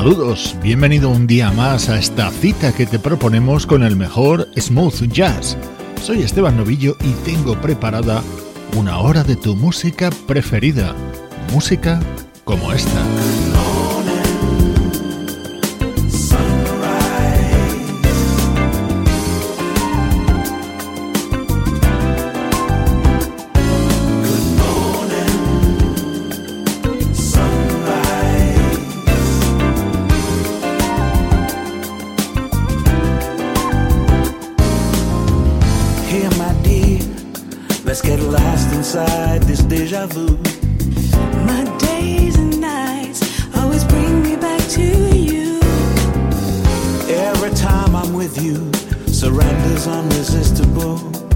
Saludos, bienvenido un día más a esta cita que te proponemos con el mejor smooth jazz. Soy Esteban Novillo y tengo preparada una hora de tu música preferida, música como esta. with you. Surrender's unresistible.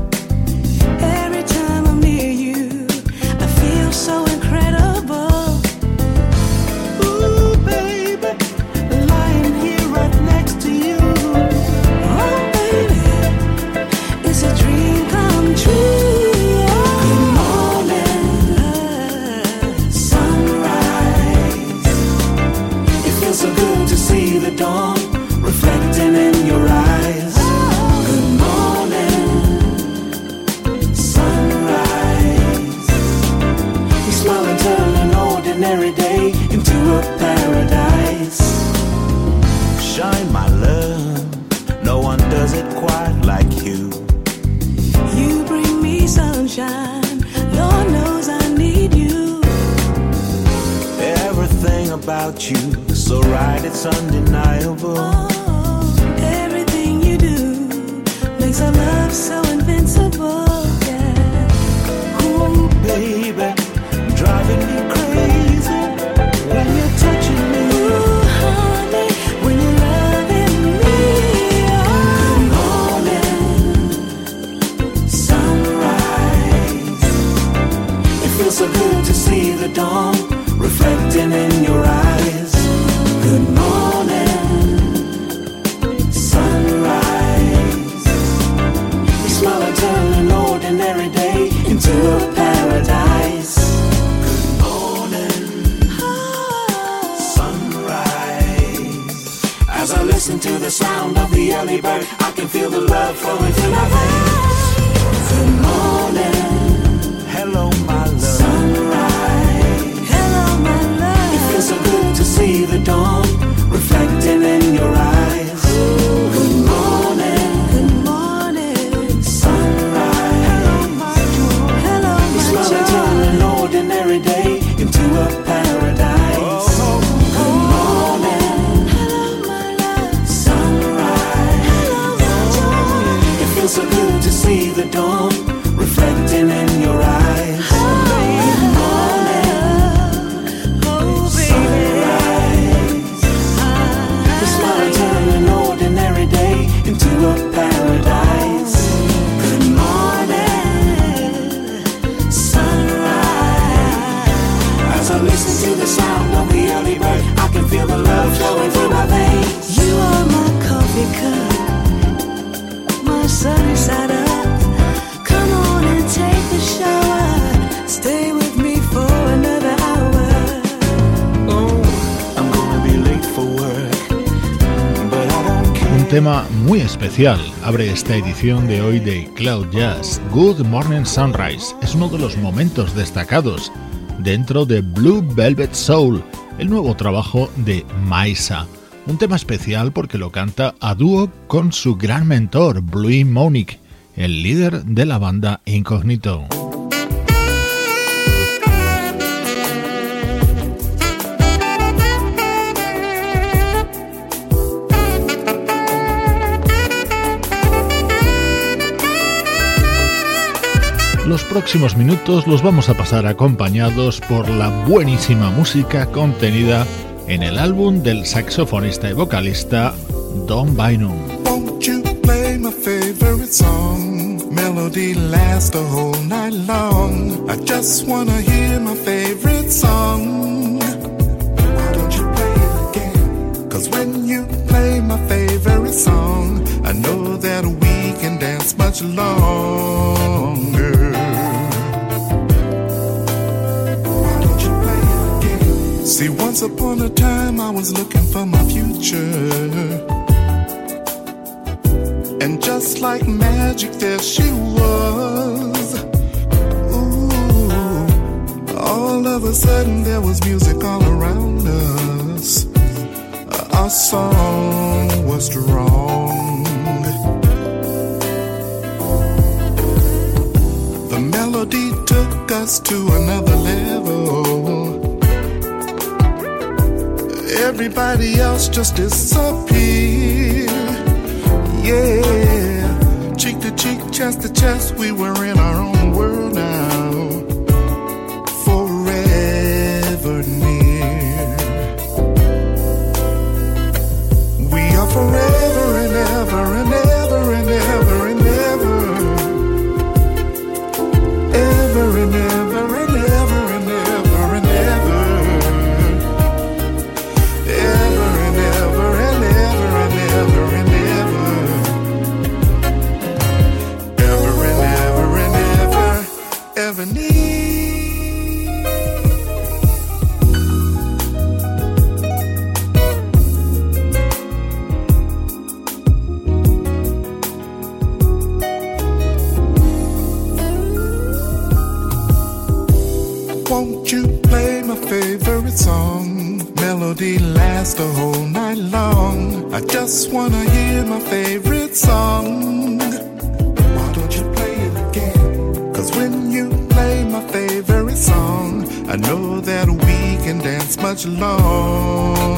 abre esta edición de hoy de Cloud Jazz. Good Morning Sunrise es uno de los momentos destacados dentro de Blue Velvet Soul, el nuevo trabajo de Maisa. Un tema especial porque lo canta a dúo con su gran mentor, Blue Monic, el líder de la banda Incognito. Los próximos minutos los vamos a pasar acompañados por la buenísima música contenida en el álbum del saxofonista y vocalista Don Bynum. Won't you play my favorite song? Melody lasts the whole night long. I just wanna hear my favorite song. Why don't you play it again? Cause when you play my favorite song, I know that we can dance much longer. See, once upon a time I was looking for my future. And just like magic, there she was. Ooh, all of a sudden there was music all around us. Our song was strong. The melody took us to another level everybody else just disappeared. Yeah, cheek to cheek, chest to chest, we were in our Won't you play my favorite song? Melody lasts the whole night long. I just wanna hear my favorite song. Why don't you play it again? Cause when you play my favorite song, I know that we can dance much longer.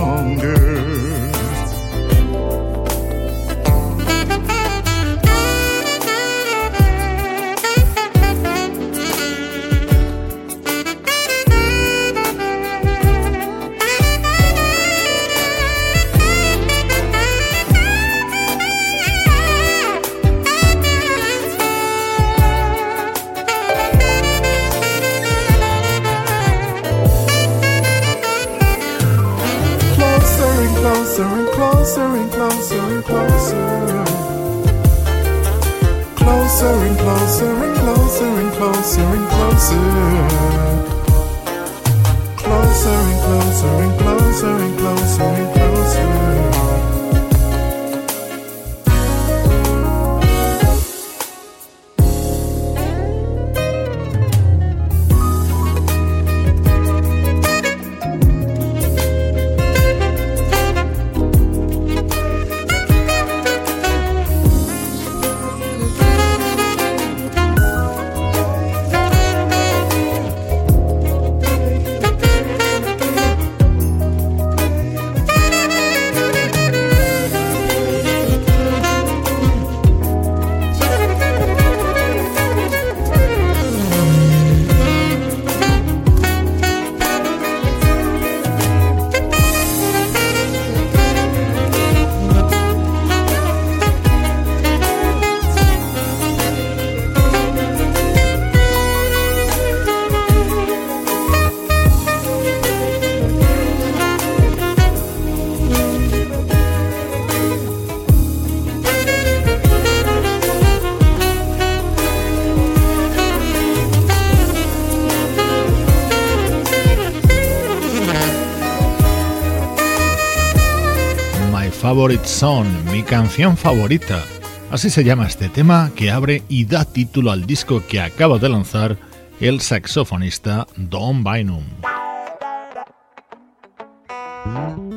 Mi canción favorita. Así se llama este tema que abre y da título al disco que acaba de lanzar el saxofonista Don Bynum.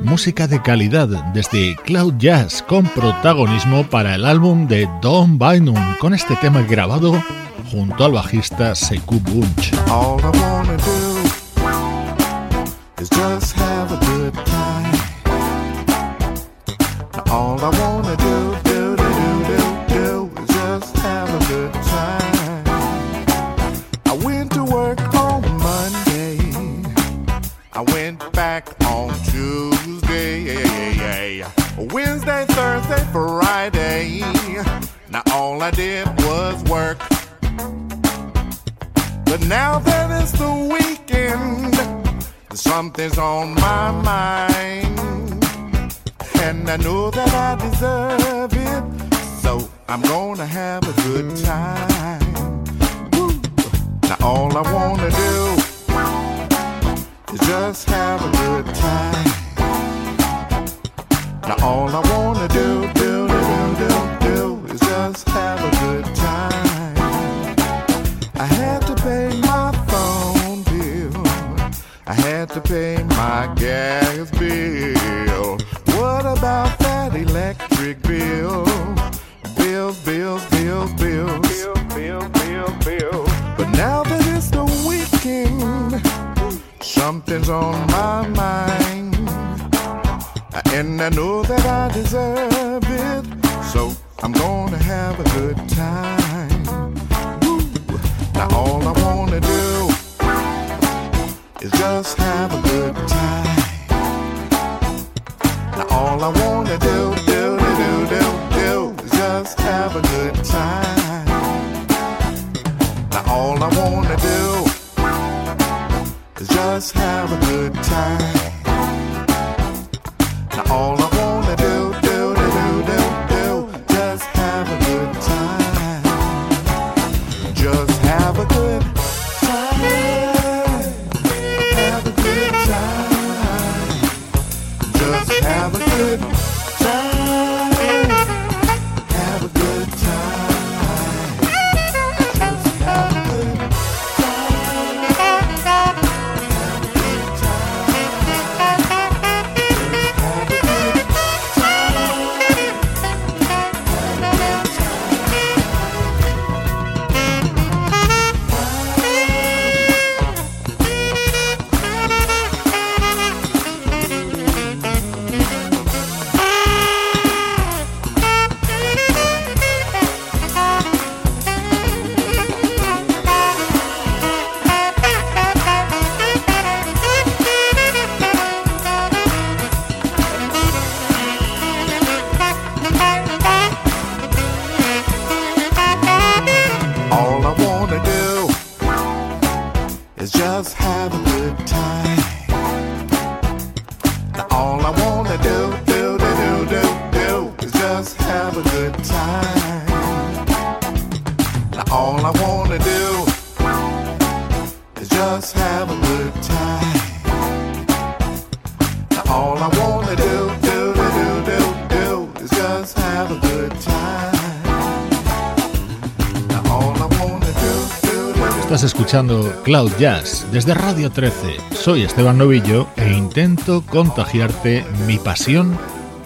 Música de calidad desde Cloud Jazz con protagonismo para el álbum de Don Bynum con este tema grabado junto al bajista Sekou Bunch. on my mind, and I know that I deserve. Cloud Jazz desde Radio 13. Soy Esteban Novillo e intento contagiarte mi pasión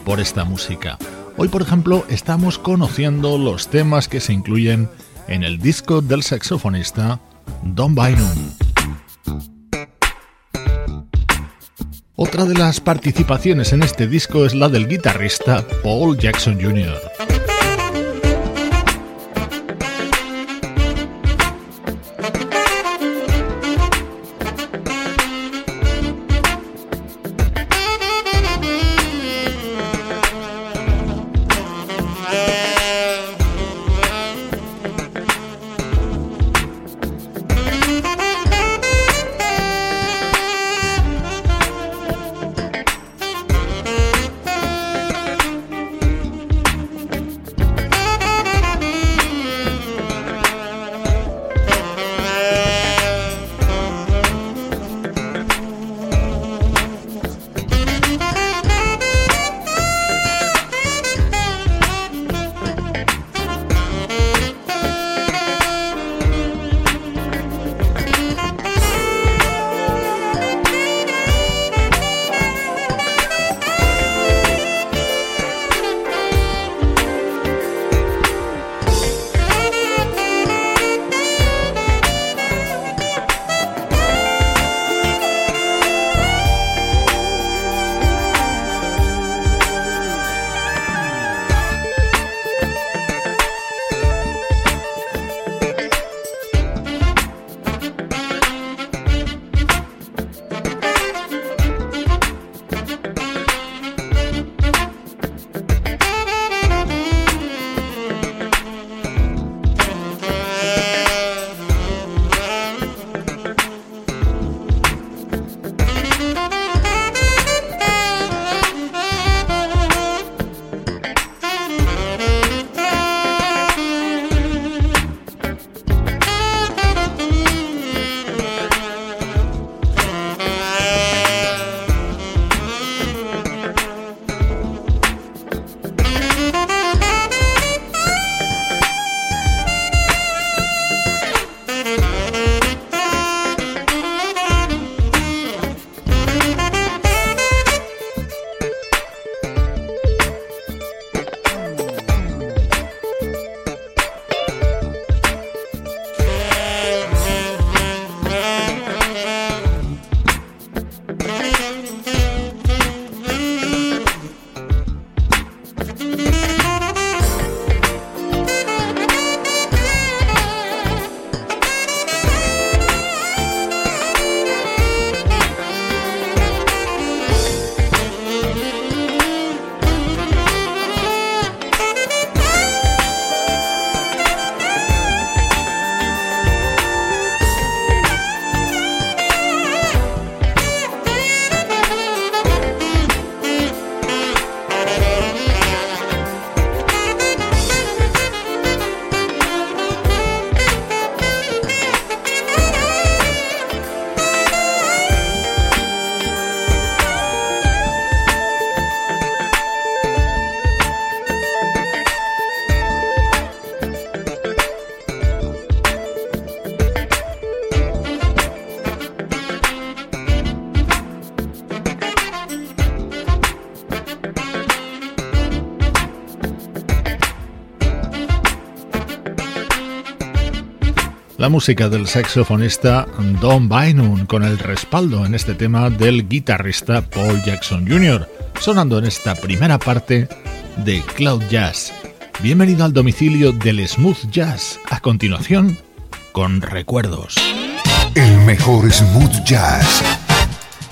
por esta música. Hoy, por ejemplo, estamos conociendo los temas que se incluyen en el disco del saxofonista Don Bynum. Otra de las participaciones en este disco es la del guitarrista Paul Jackson Jr. música del saxofonista Don Bynum con el respaldo en este tema del guitarrista Paul Jackson Jr., sonando en esta primera parte de Cloud Jazz. Bienvenido al domicilio del smooth jazz. A continuación, con recuerdos. El mejor smooth jazz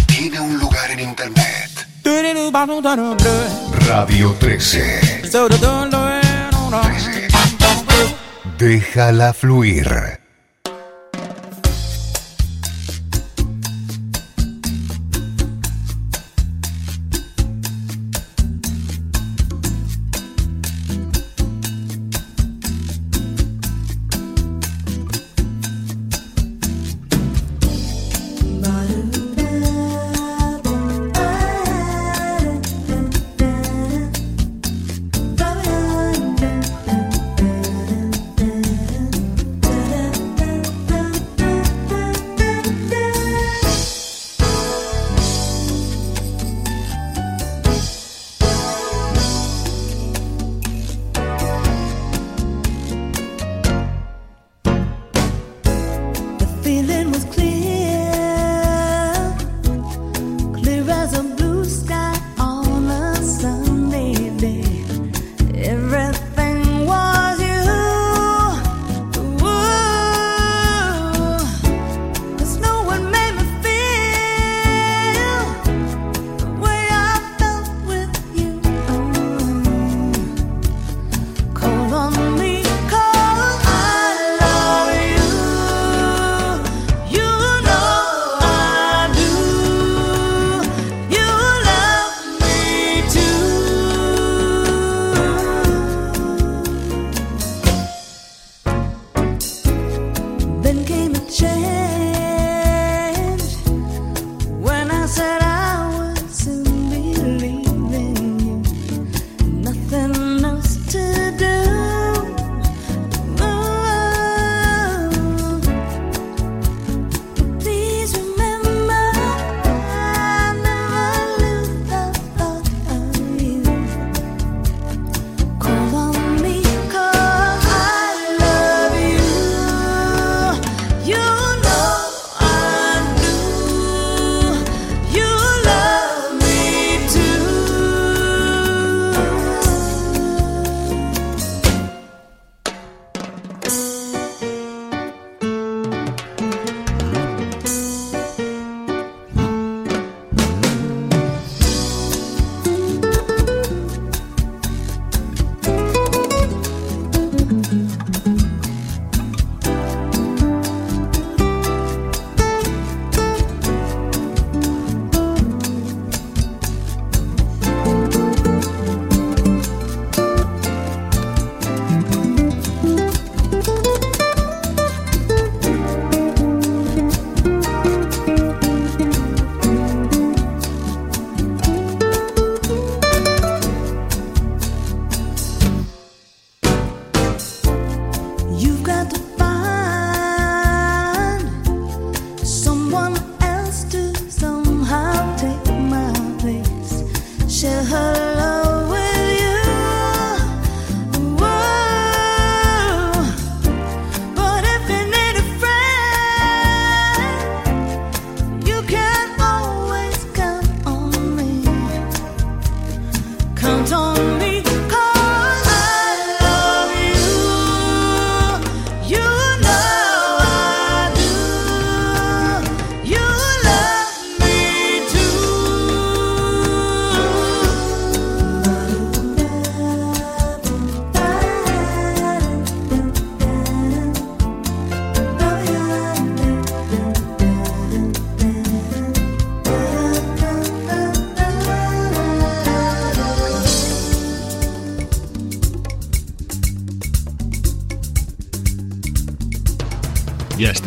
tiene un lugar en internet. Radio 13. 13. Déjala fluir.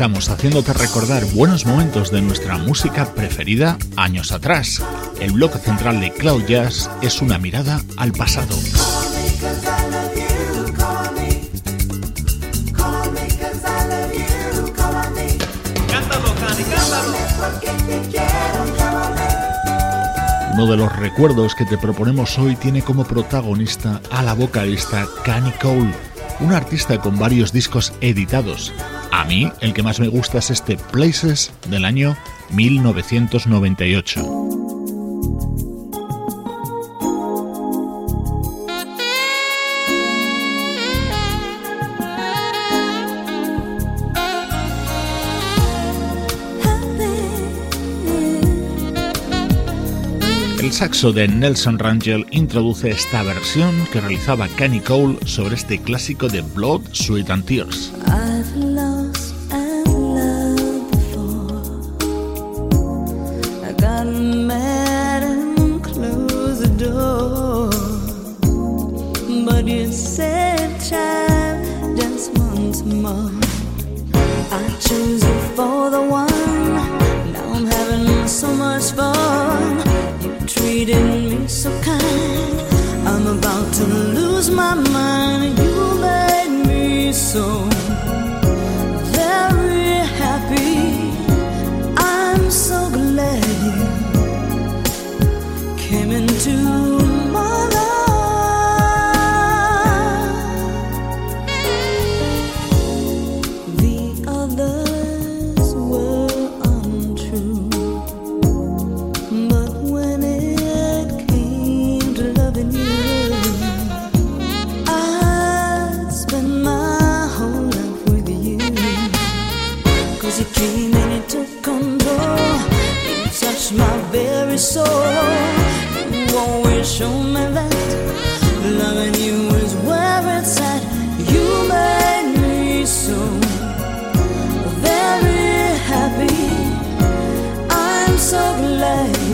Estamos haciéndote recordar buenos momentos de nuestra música preferida años atrás. El bloque central de Cloud Jazz es una mirada al pasado. Uno de los recuerdos que te proponemos hoy tiene como protagonista a la vocalista Cani Cole, una artista con varios discos editados A mí el que más me gusta es este Places del año 1998. El saxo de Nelson Rangel introduce esta versión que realizaba Kenny Cole sobre este clásico de Blood, Sweat and Tears. You came then you took control. You touched my very soul. You always show me that loving you is where it's at. You made me so very happy. I'm so glad.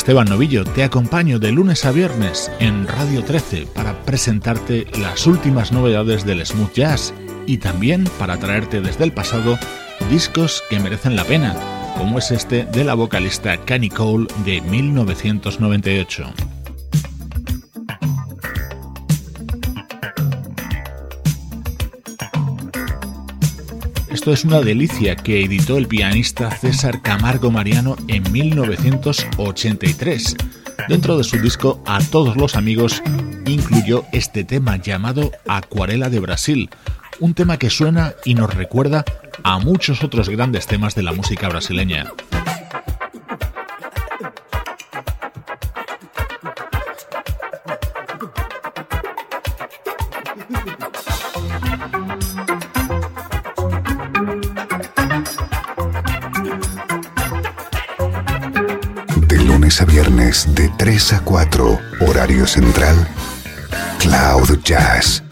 Esteban Novillo, te acompaño de lunes a viernes en Radio 13 para presentarte las últimas novedades del smooth jazz y también para traerte desde el pasado discos que merecen la pena, como es este de la vocalista Canny Cole de 1998. Esto es una delicia que editó el pianista César Camargo Mariano en 1983. Dentro de su disco A todos los amigos incluyó este tema llamado Acuarela de Brasil, un tema que suena y nos recuerda a muchos otros grandes temas de la música brasileña. Viernes de 3 a 4, horario central, Cloud Jazz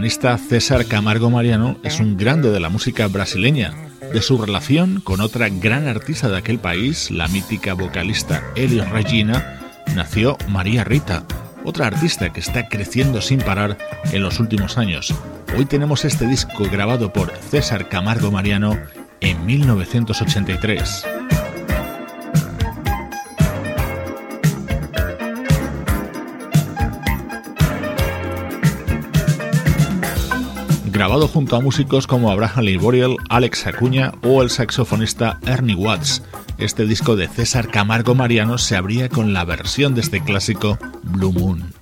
pianista César Camargo Mariano es un grande de la música brasileña. De su relación con otra gran artista de aquel país, la mítica vocalista Elis Regina, nació María Rita, otra artista que está creciendo sin parar en los últimos años. Hoy tenemos este disco grabado por César Camargo Mariano en 1983. Grabado junto a músicos como Abraham Lee Boreal, Alex Acuña o el saxofonista Ernie Watts. Este disco de César Camargo Mariano se abría con la versión de este clásico Blue Moon.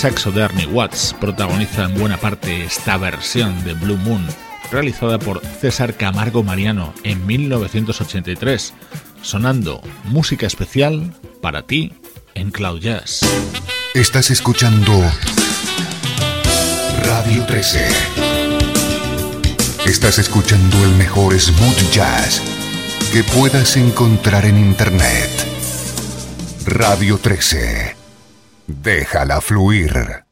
Saxo de Ernie Watts protagoniza en buena parte esta versión de Blue Moon, realizada por César Camargo Mariano en 1983, sonando música especial para ti en Cloud Jazz. Estás escuchando Radio 13. Estás escuchando el mejor smooth jazz que puedas encontrar en Internet. Radio 13. Déjala fluir.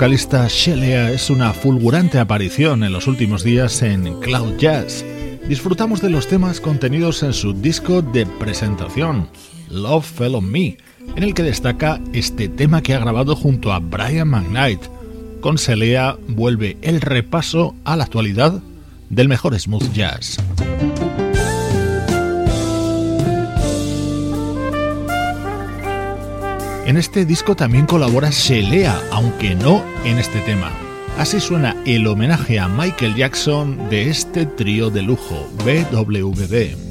Vocalista Shelea es una fulgurante aparición en los últimos días en Cloud Jazz. Disfrutamos de los temas contenidos en su disco de presentación, Love Fell on Me, en el que destaca este tema que ha grabado junto a Brian McKnight. Con Shelea vuelve el repaso a la actualidad del mejor smooth jazz. En este disco también colabora Shelea, aunque no en este tema. Así suena el homenaje a Michael Jackson de este trío de lujo, BWB.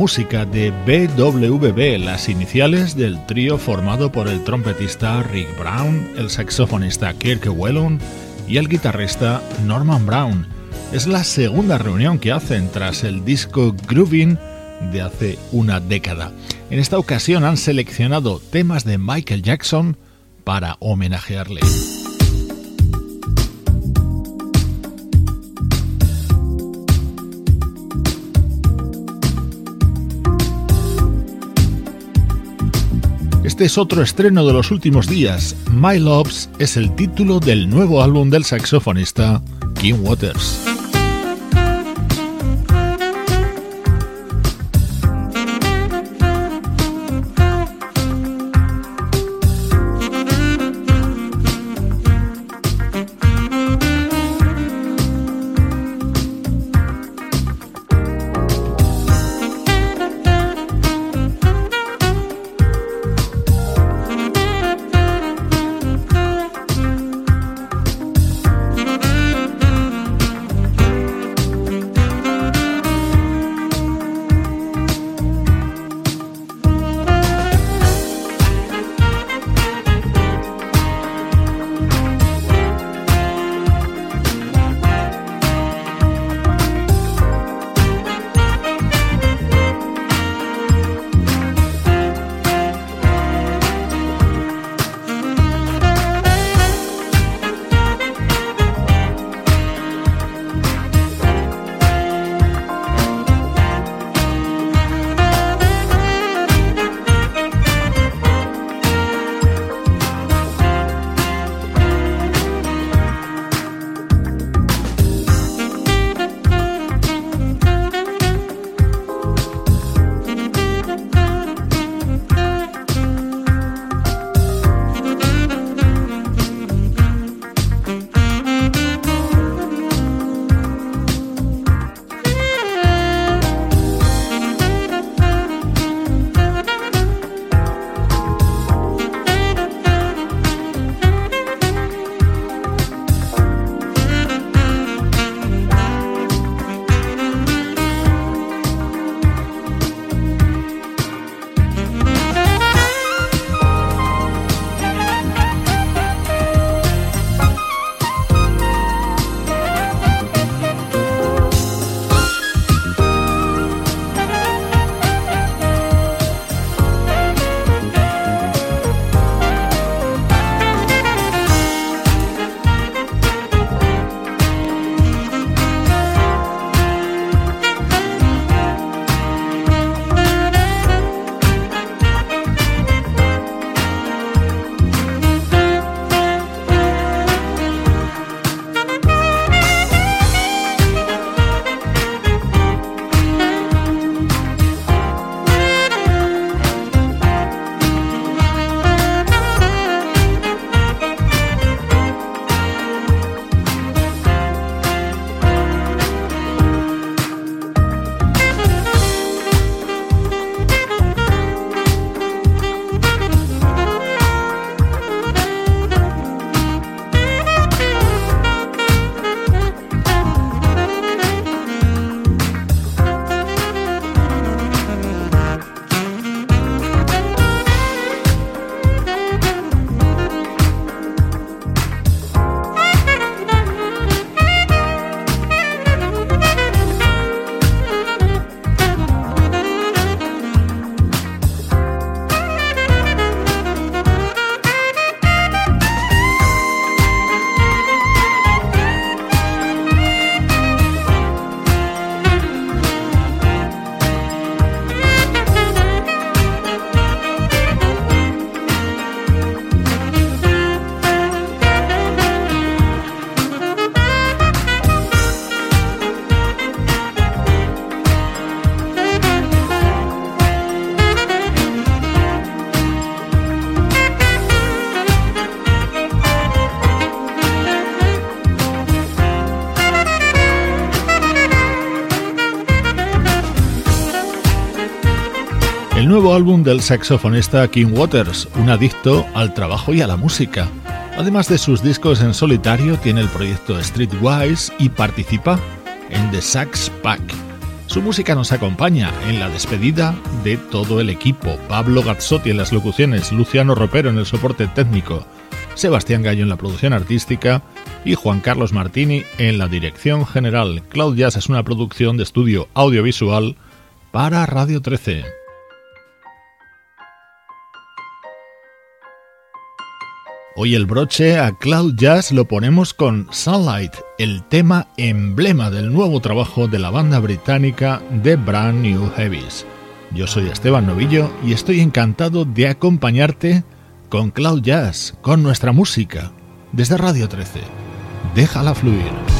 Música de BWB, las iniciales del trío formado por el trompetista Rick Brown, el saxofonista Kirk Whelan y el guitarrista Norman Brown. Es la segunda reunión que hacen tras el disco Grooving de hace una década. En esta ocasión han seleccionado temas de Michael Jackson para homenajearle. Este es otro estreno de los últimos días. My Loves es el título del nuevo álbum del saxofonista Kim Waters. Saxofonista King Waters, un adicto al trabajo y a la música. Además de sus discos en solitario, tiene el proyecto Streetwise y participa en The Sax Pack. Su música nos acompaña en la despedida de todo el equipo. Pablo Gazzotti en las locuciones, Luciano Ropero en el soporte técnico, Sebastián Gallo en la producción artística y Juan Carlos Martini en la dirección general. Cloud Jazz es una producción de estudio audiovisual para Radio 13. Hoy el broche a Cloud Jazz lo ponemos con Sunlight, el tema emblema del nuevo trabajo de la banda británica The Brand New Heavies. Yo soy Esteban Novillo y estoy encantado de acompañarte con Cloud Jazz, con nuestra música, desde Radio 13. Déjala fluir.